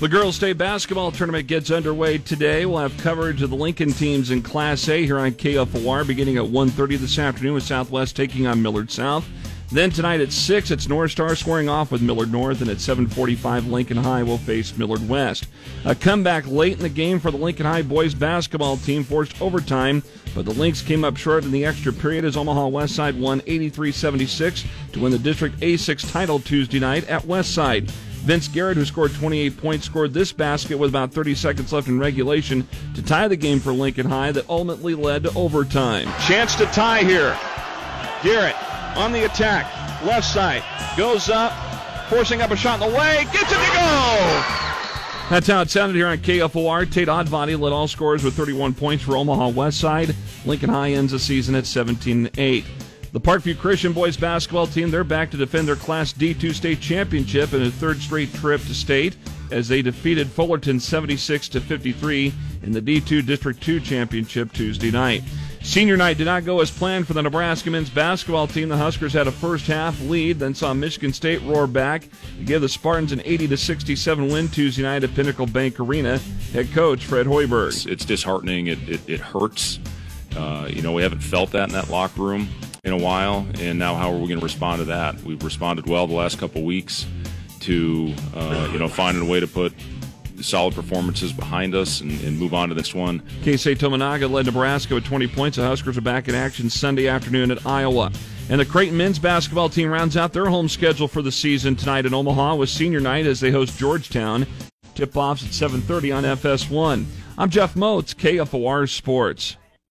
The girls' state basketball tournament gets underway today. We'll have coverage of the Lincoln teams in Class A here on KFOR beginning at 1.30 this afternoon with Southwest taking on Millard South. Then tonight at 6, it's North Star squaring off with Millard North, and at 7.45, Lincoln High will face Millard West. A comeback late in the game for the Lincoln High boys basketball team forced overtime, but the Lynx came up short in the extra period as Omaha West Side won 83-76 to win the District A6 title Tuesday night at West Side. Vince Garrett, who scored 28 points, scored this basket with about 30 seconds left in regulation to tie the game for Lincoln High that ultimately led to overtime. Chance to tie here. Garrett on the attack. Left side. Goes up. Forcing up a shot in the way. Gets it to go. That's how it sounded here on KFOR. Tate Oddbody led all scorers with 31 points for Omaha West Side. Lincoln High ends the season at 17 8. The Parkview Christian boys basketball team, they're back to defend their Class D2 state championship in a third straight trip to state as they defeated Fullerton 76 to 53 in the D2 District 2 championship Tuesday night. Senior night did not go as planned for the Nebraska men's basketball team. The Huskers had a first half lead, then saw Michigan State roar back to give the Spartans an 80 to 67 win Tuesday night at Pinnacle Bank Arena. Head coach Fred Hoiberg. It's, it's disheartening. It, it, it hurts. Uh, you know, we haven't felt that in that locker room in a while, and now how are we going to respond to that? We've responded well the last couple weeks to uh, you know finding a way to put solid performances behind us and, and move on to this one. Keisei Tominaga led Nebraska with 20 points. The Huskers are back in action Sunday afternoon at Iowa. And the Creighton men's basketball team rounds out their home schedule for the season tonight in Omaha with senior night as they host Georgetown. Tip-offs at 7:30 on FS1. I'm Jeff Moats, KFOR Sports.